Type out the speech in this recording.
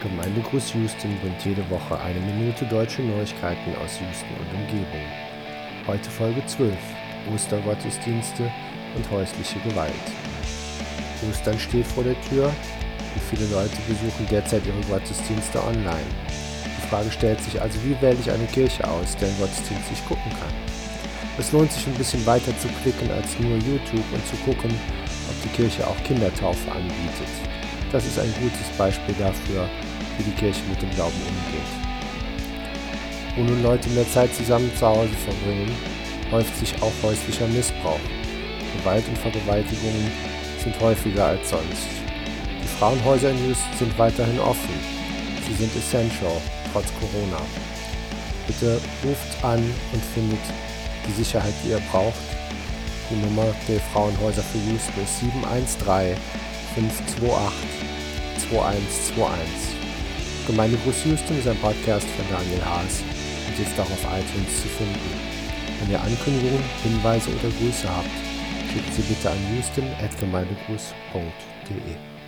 Gemeindegruß Houston bringt jede Woche eine Minute deutsche Neuigkeiten aus Houston und Umgebung. Heute Folge 12: Ostergottesdienste und häusliche Gewalt. Ostern steht vor der Tür und viele Leute besuchen derzeit ihre Gottesdienste online. Die Frage stellt sich also, wie wähle ich eine Kirche aus, deren Gottesdienst ich gucken kann? Es lohnt sich ein bisschen weiter zu klicken als nur YouTube und zu gucken, ob die Kirche auch Kindertaufe anbietet. Das ist ein gutes Beispiel dafür, wie die Kirche mit dem Glauben umgeht. Wo nun Leute mehr Zeit zusammen zu Hause verbringen, häuft sich auch häuslicher Missbrauch. Gewalt und Vergewaltigungen sind häufiger als sonst. Die Frauenhäuser in Houston sind weiterhin offen. Sie sind essential, trotz Corona. Bitte ruft an und findet die Sicherheit, die ihr braucht. Die Nummer der Frauenhäuser für Houston ist 713 528 2121. Gemeindegruß Houston ist ein Podcast von Daniel Haas und ist auch auf iTunes zu finden. Wenn ihr Ankündigungen, Hinweise oder Grüße habt, schickt sie bitte an houston.gemeindegruß.de.